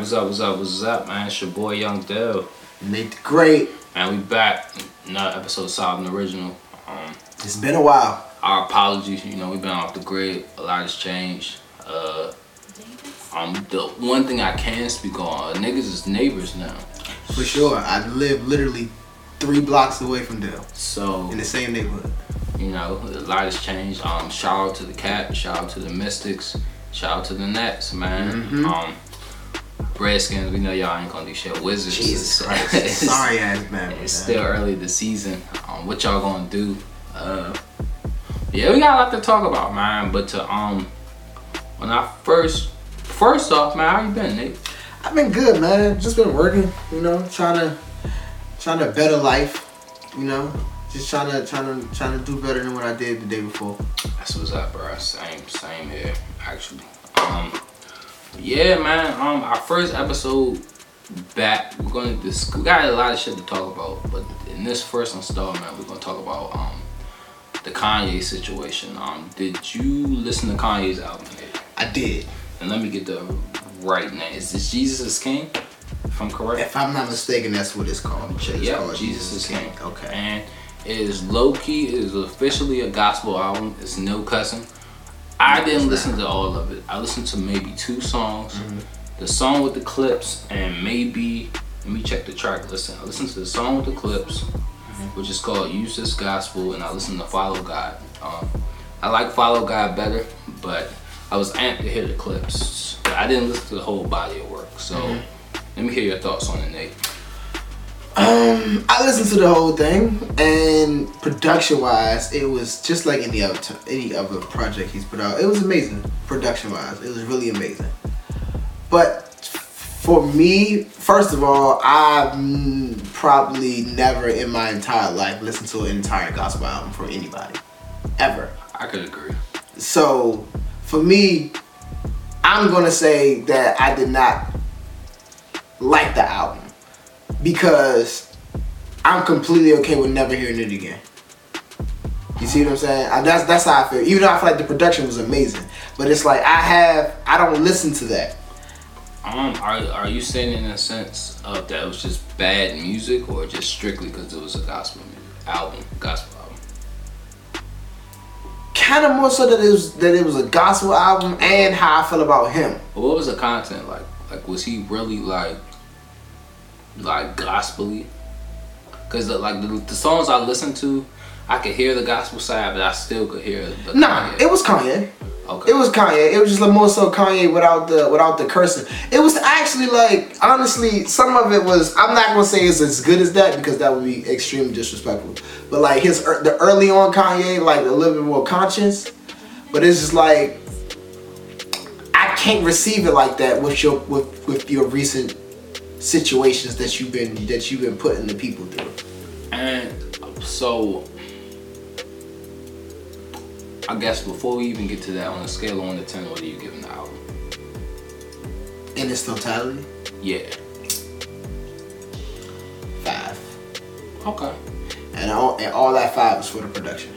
what's up, what's up, what's up, man? It's your boy Young Dell. Nate the Great. Man, we back. Another episode of Solid Original. Um, It's been a while. our apologies, you know, we've been off the grid. A lot has changed. Uh, um, the one thing I can speak on, uh, niggas is neighbors now. For sure. I live literally three blocks away from Dell So, in the same neighborhood. you know, a lot has changed. Um, shout out to the Cat, shout out to the Mystics, shout out to the Nets, man. Mhm. Um, Redskins, we know y'all ain't gonna do shit. Wizards, Jesus Christ. Sorry ass man. It's still early this season. Um, what y'all gonna do? Uh, yeah, we got a lot to talk about, man. But to um, when I first, first off, man, how you been, Nate? I've been good, man. Just been working, you know, trying to trying to better life, you know. Just trying to trying to trying to do better than what I did the day before. That's what's up, bro. Same, same here, actually. Um, yeah, man. Um, our first episode back, we're gonna dis- we got a lot of shit to talk about, but in this first installment, we're gonna talk about um the Kanye situation. Um, did you listen to Kanye's album? I did. And let me get the right name. Is this Jesus is King? If I'm correct. If I'm not mistaken, that's what it's called. It's yeah, called Jesus is King. Okay. And it is low key. It is officially a gospel album. It's no cussing. I didn't listen to all of it. I listened to maybe two songs. Mm-hmm. The song with the clips and maybe let me check the track listen. I listened to the song with the clips, Mm-hmm. which is called Use This Gospel, and I listened to Follow God. Um, I like Follow God better, but I was amped to hear the clips. I didn't listen to the whole body of work. So Mm-hmm. let me hear your thoughts on it, Nate. Um, I listened to the whole thing, and production-wise, it was just like any other t- any other project he's put out. It was amazing, production-wise. It was really amazing. But for me, first of all, I've probably never in my entire life listened to an entire gospel album from anybody, ever. I could agree. So for me, I'm gonna say that I did not like the album because I'm completely okay with never hearing it again. You see what I'm saying? I, that's that's how I feel. Even though I feel like the production was amazing, but it's like I have I don't listen to that. Um, are are you saying in a sense of that it was just bad music, or just strictly because it was a gospel music album, gospel album? Kind of more so that it was that it was a gospel album and how I feel about him. What was the content like? Like, was he really like, like gospely? Because like the, the songs I listened to, I could hear the gospel side, but I still could hear the Nah, Kanye. it was Kanye. okay. It was Kanye. It was just like more so Kanye without the without the cursing. It was actually like honestly, some of it was. I'm not gonna say it's as good as that because that would be extremely disrespectful. But like his er, the early on Kanye, like a little bit more conscious. But it's just like I can't receive it like that with your with with your recent situations that you've been that you've been putting the people through. And so, I guess before we even get to that, on a scale of one to ten, what are you giving the album? In its totality, Yeah. five. Okay. And all and all that five is for the production.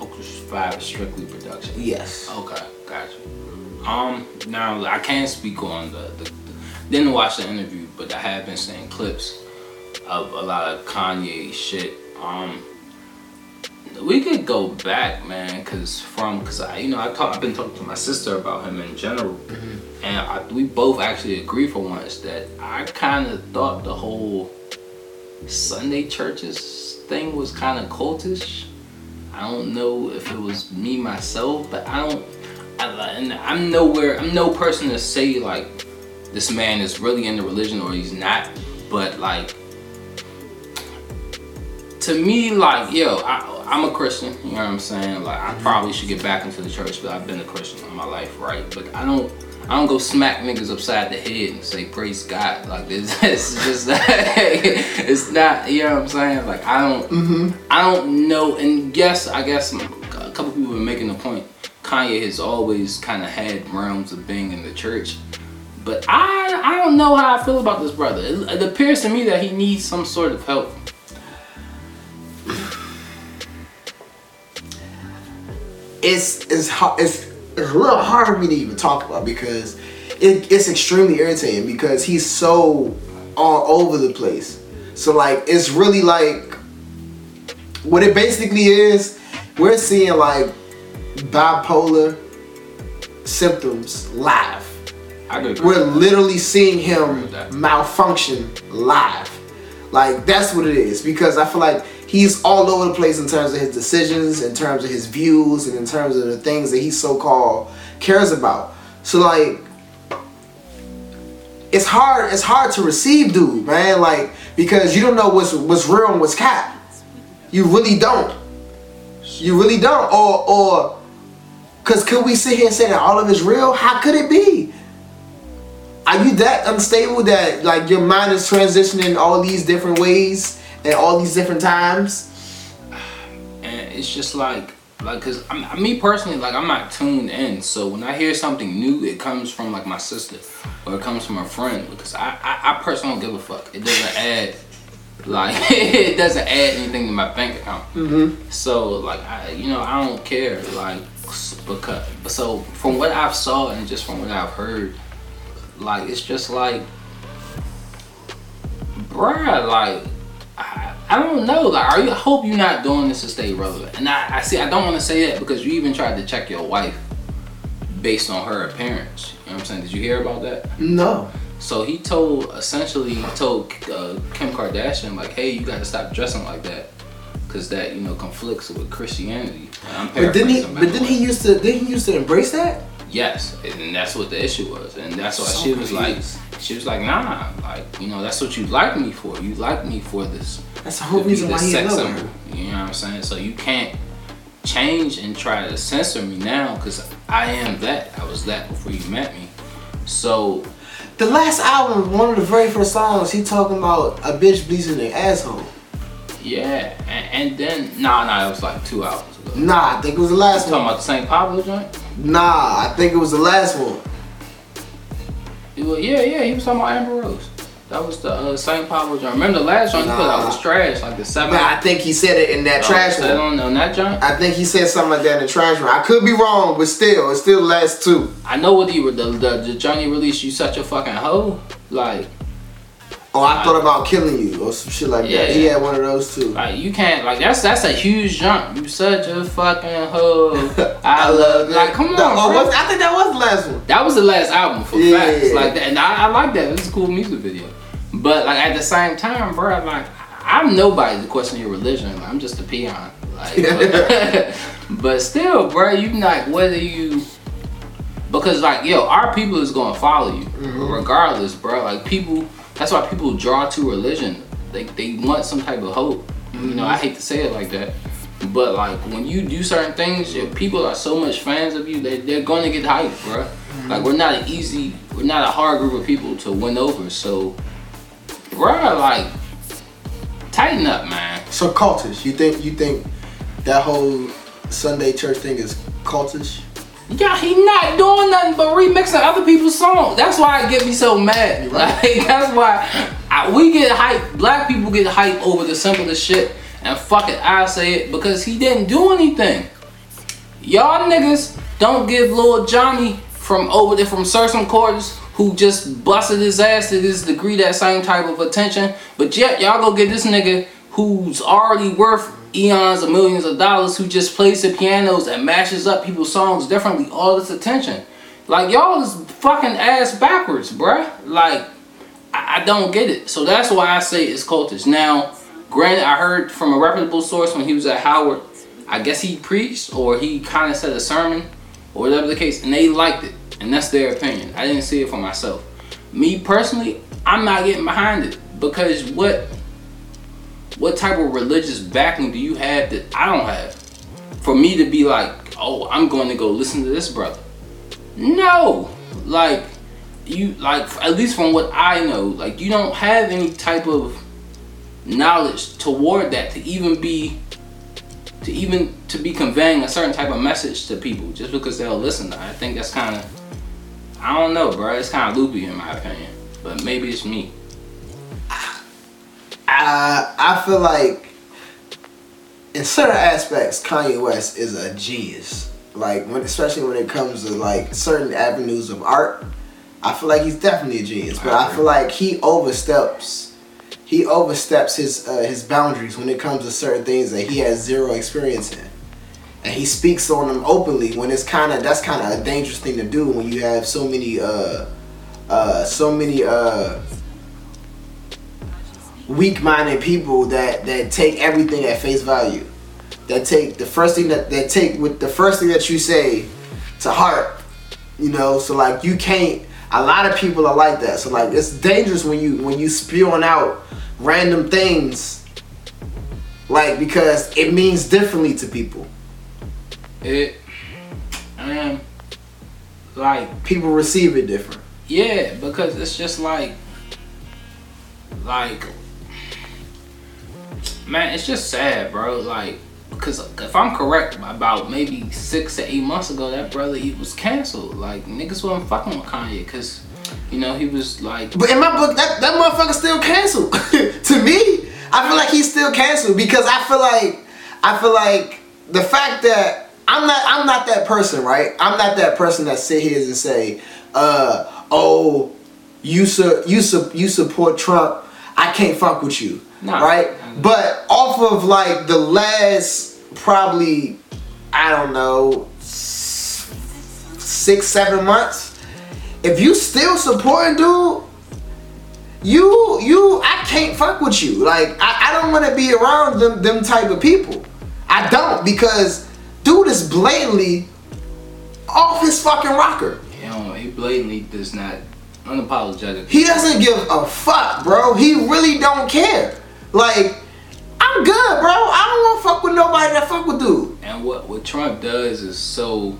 Okay, five is strictly production. Yes. Okay, gotcha. Um, now I can't speak on the, the, the didn't watch the interview, but I have been seeing clips of a lot of Kanye shit. Um, we could go back, man, cause from cause I you know I talk, I've been talking to my sister about him in general, and I, we both actually agree for once that I kind of thought the whole Sunday churches thing was kind of cultish. I don't know if it was me myself, but I don't. I, and I'm nowhere. I'm no person to say like this man is really into religion or he's not. But like to me, like yo, I, I'm a Christian. You know what I'm saying? Like I probably should get back into the church, but I've been a Christian all my life, right? But I don't. I don't go smack niggas upside the head and say praise God. Like it's, it's just that it's not. You know what I'm saying? Like I don't. Mm-hmm. I don't know. And yes, I guess a couple people were making the point. Kanye has always kind of had realms of being in the church, but I I don't know how I feel about this brother. It, it appears to me that he needs some sort of help. it's it's it's, it's real hard for me to even talk about because it, it's extremely irritating because he's so all over the place. So like it's really like what it basically is, we're seeing like bipolar symptoms live. We're literally seeing him malfunction live. Like that's what it is because I feel like he's all over the place in terms of his decisions, in terms of his views, and in terms of the things that he so called cares about. So like it's hard it's hard to receive dude, man, like because you don't know what's what's real and what's cap. You really don't. You really don't. Or or cause could we sit here and say that all of it's real? How could it be? Are you that unstable that like your mind is transitioning all these different ways and all these different times? And it's just like like because I me personally like i'm not tuned in so when i hear something new it comes from like my sister or it comes from a friend because i i, I personally don't give a fuck it doesn't add like it doesn't add anything to my bank account mm-hmm. so like i you know i don't care like because so from what i've saw and just from what i've heard like it's just like bruh like I, I don't know. Like, are you? I hope you're not doing this to stay relevant. And I, I see. I don't want to say that because you even tried to check your wife based on her appearance. You know what I'm saying? Did you hear about that? No. So he told, essentially, he told uh, Kim Kardashian, like, hey, you got to stop dressing like that, because that, you know, conflicts with Christianity. but didn't he? But didn't he used to? Didn't he used to embrace that? Yes, and that's what the issue was, and that's why so she was confused. like, she was like, nah, like you know, that's what you like me for. You like me for this. That's the whole reason why he sex symbol. You know what I'm saying? So you can't change and try to censor me now because I am that. I was that before you met me. So the last album, one of the very first songs, he talking about a bitch bleeding their asshole. Yeah, and, and then nah, nah, it was like two albums ago. Nah, I think it was the last you one. Talking about the St. Pablo joint. Nah, I think it was the last one. Yeah, yeah, he was talking about Amber Rose. That was the uh, St. Pablo joint. Remember the last joint nah. he put out was trash, like the seven. Nah, I think he said it in that oh, trash one. On, on that joint? I think he said something like that in the trash one. I could be wrong, but still, it's still the last two. I know what he the the, the Johnny released. You such a fucking hoe, like. Oh, I thought about killing you or some shit like yeah, that. He had one of those too. Like you can't like that's that's a huge jump. You such a fucking hoe. I love like come on. Oh, I think that was the last one. That was the last album for yeah. facts. Like that, and I, I like that. It's a cool music video. But like at the same time, bro, I'm like I'm nobody to question your religion. I'm just a peon. Like, but, but still, bro, you like whether you because like yo, our people is gonna follow you mm-hmm. regardless, bro. Like people that's why people draw to religion. They, they want some type of hope. Mm-hmm. You know, I hate to say it like that. But like when you do certain things, people are so much fans of you, they, they're gonna get hyped, bro. Mm-hmm. Like we're not an easy, we're not a hard group of people to win over. So, bro, like tighten up, man. So cultish. You think you think that whole Sunday church thing is cultish? Yeah, he not doing nothing but remixing other people's songs. That's why it get me so mad. Like that's why I, we get hyped. Black people get hyped over the simplest shit. And fuck it, I say it because he didn't do anything. Y'all niggas don't give Lil Johnny from over there from Sursum Corda who just busted his ass to this degree that same type of attention. But yet y'all go get this nigga who's already worth eons of millions of dollars who just plays the pianos and mashes up people's songs differently all this attention. Like y'all is fucking ass backwards, bruh. Like I, I don't get it. So that's why I say it's cultish. Now, granted, I heard from a reputable source when he was at Howard. I guess he preached or he kind of said a sermon or whatever the case, and they liked it, and that's their opinion. I didn't see it for myself. Me personally, I'm not getting behind it because what what type of religious backing do you have that I don't have? For me to be like, oh, I'm going to go listen to this brother. No, like you like at least from what I know, like you don't have any type of knowledge toward that to even be to even to be conveying a certain type of message to people just because they'll listen. I think that's kind of I don't know, bro. It's kind of loopy in my opinion, but maybe it's me. I I feel like in certain aspects, Kanye West is a genius. Like when, especially when it comes to like certain avenues of art, I feel like he's definitely a genius, but I feel like he oversteps. He oversteps his uh, his boundaries when it comes to certain things that he has zero experience in, and he speaks on them openly. When it's kind of that's kind of a dangerous thing to do when you have so many uh uh so many uh weak-minded people that that take everything at face value. That take the first thing that that take with the first thing that you say to heart. You know, so like you can't. A lot of people are like that. So like it's dangerous when you when you spewing out random things. Like because it means differently to people. It, um, like People receive it different. Yeah, because it's just like, like, man, it's just sad, bro. Like, because if I'm correct, about maybe six to eight months ago, that brother he was canceled. Like, niggas wasn't fucking with Kanye because, you know, he was like, But in my book, that, that motherfucker still canceled. to me, I feel like he's still canceled because I feel like I feel like the fact that I'm not I'm not that person, right? I'm not that person that sit here and say, uh, oh, you su- you su- you support Trump, I can't fuck with you. Nah. Right? But off of like the last probably I don't know six, seven months, if you still supporting dude, you you I can't fuck with you. Like I, I don't want to be around them them type of people. I don't because dude is blatantly off his fucking rocker. know, he blatantly does not unapologetic. He doesn't give a fuck, bro. He really don't care. Like I'm good, bro. I don't want to fuck with nobody that fuck with dude. And what what Trump does is so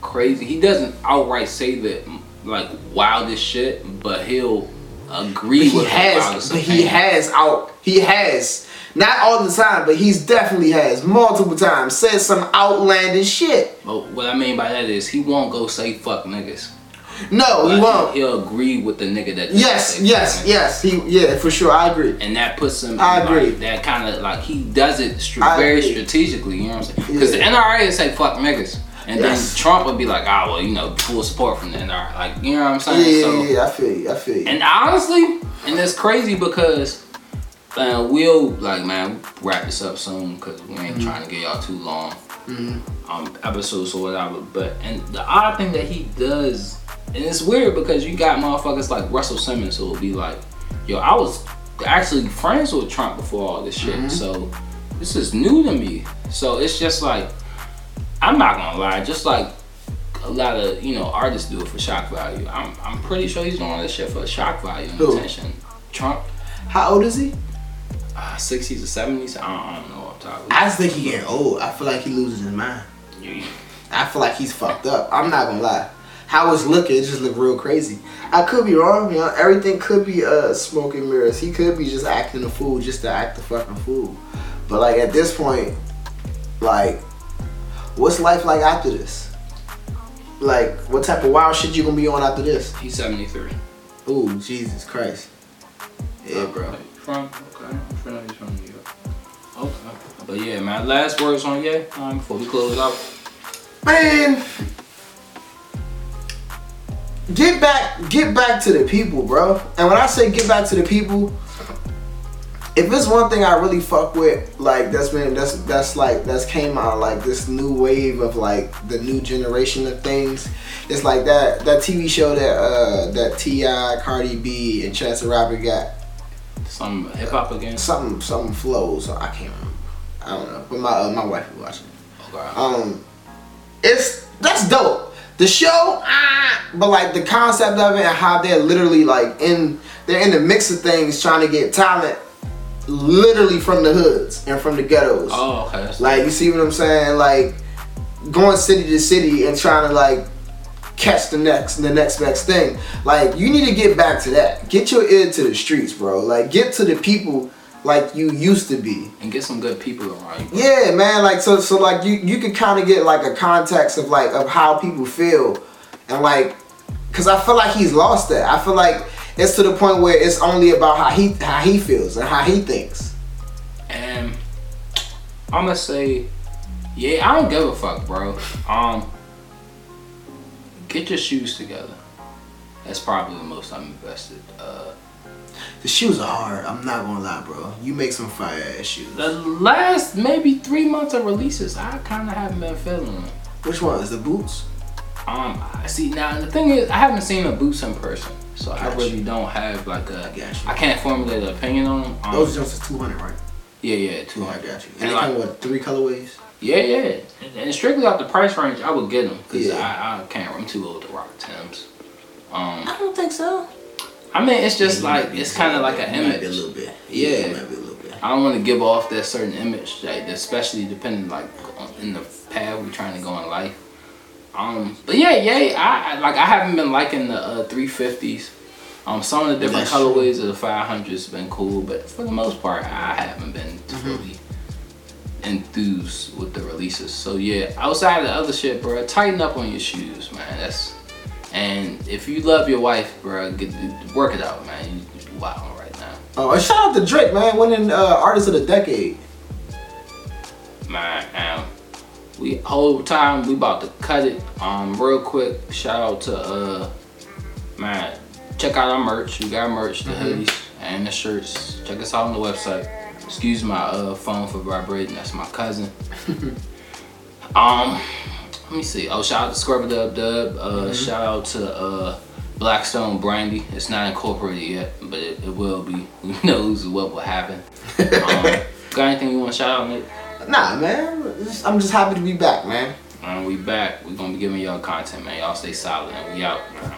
crazy. He doesn't outright say that like wildest shit, but he'll agree He with the has, but he has out. He has not all the time, but he's definitely has multiple times said some outlandish shit. But what I mean by that is he won't go say fuck niggas. No, he won't. He'll agree with the nigga that. Yes, yes, yes. He, yeah, for sure. I agree. And that puts him. I agree. Like, that kind of like he does it str- very agree. strategically. You know what I'm saying? Because Yeah. the NRA would say fuck niggas, and Yes. then Trump would be like, ah, well, you know, full support from the NRA. Like, you know what I'm saying? yeah, so, yeah, yeah, I feel you. I feel you. And honestly, and it's crazy because uh, we'll like man wrap this up soon because we ain't trying to get y'all too long um episodes or whatever. But and the odd thing that he does, and it's weird because you got motherfuckers like Russell Simmons who will be like, yo, I was actually friends with Trump before all this shit, so this is new to me. So it's just like I'm not gonna lie, just like a lot of you know artists do it for shock value. I'm I'm pretty sure he's doing this shit for shock value and Who? attention. Trump, How old is he? uh, 60s or 70s, I don't, I don't know what I'm talking I just think he getting old. I feel like he loses his mind. about. I feel like he's fucked up. I'm not gonna lie. How it's looking, it just look real crazy. I could be wrong, you know. Everything could be uh smoke and mirrors. He could be just acting a fool just to act a fucking fool. But like at this point, like, what's life like after this? Like, what type of wild shit you gonna be on after this? He's 73. Ooh, Jesus Christ. Yeah, bro. Okay. From, okay. I'm from, he's from New York. Okay. But yeah, man, last words on yeah, um, before we close out. Man, get back, get back to the people, bro. And when I say get back to the people, if it's one thing I really fuck with, like that's been that's that's like that's came out like this new wave of like the new generation of things. It's like that that TV show that uh that T.I., Cardi B, and Chance the Rapper got Some hip hop again. something something flows. I can't remember. I don't know, but my uh, my wife was watching. it. Um, it's that's dope. The show, ah, but like the concept of it and how they're literally like in they're in the mix of things trying to get talent, literally from the hoods and from the ghettos. oh, okay. Like you see what I'm saying? Like going city to city and trying to like catch the next the next next thing. Like you need to get back to that. Get your ear to the streets, bro. Like get to the people like you used to be. and get some good people around you. Yeah, man. Like so, so like you you could kind of get like a context of like of how people feel, and like, cause I feel like he's lost that. I feel like it's to the point where it's only about how he how he feels and how he thinks. And I'm gonna say, yeah, I don't give a fuck, bro. Um, get your shoes together. That's probably the most I'm invested. Uh, The shoes are hard. I'm not gonna lie, bro. You make some fire ass shoes. the last maybe three months of releases, I kind of haven't been feeling them. Which one is the boots? Um, I see now the thing is, I haven't seen the boots in person, so I Gotcha. really don't have like a. I you. I can't formulate an opinion on them. Um, Those jumps is 200, right? yeah, yeah, two Oh, I hundred. got you. And, And they like- come with three colorways. Yeah, yeah, and, and strictly off the price range, I would get them because Yeah. I, I can't. I'm too old to rock Tims. Um, I don't think so. I mean, it's just like it's kind of like an be a image. little bit. Yeah. it might be a little bit. I don't want to give off that certain image, like especially depending like on- in the path we're trying to go in life. Um, but yeah, yeah, I, I like I haven't been liking the uh, 350s. Um, some of the different That's true. colorways of the 500s been cool, but for the most part, I haven't been Mm-hmm. really enthused with the releases. So yeah, outside of the other shit, bro, tighten up on your shoes, man. That's and if you love your wife, bro, get work it out, man. You, wilding right now. Oh, and shout out to Drake, man. Winning uh, Artist of the Decade. man. Um, we whole time we about to cut it. Um, real quick, shout out to uh, man. Check out our merch. We got merch, the hoodies and the shirts. Check us out on the website. Excuse my uh phone for vibrating. That's my cousin. um, let me see. Oh, shout out to Scrubber Dub Dub. Uh, shout out to uh. Blackstone Brandy. It's not incorporated yet, but it, it will be. Who knows what will happen? Um, got anything you want to shout out, Nick? Nah, man. I'm just happy to be back, man. And we back. We're gonna be giving y'all content, man. Y'all stay solid and we out. man.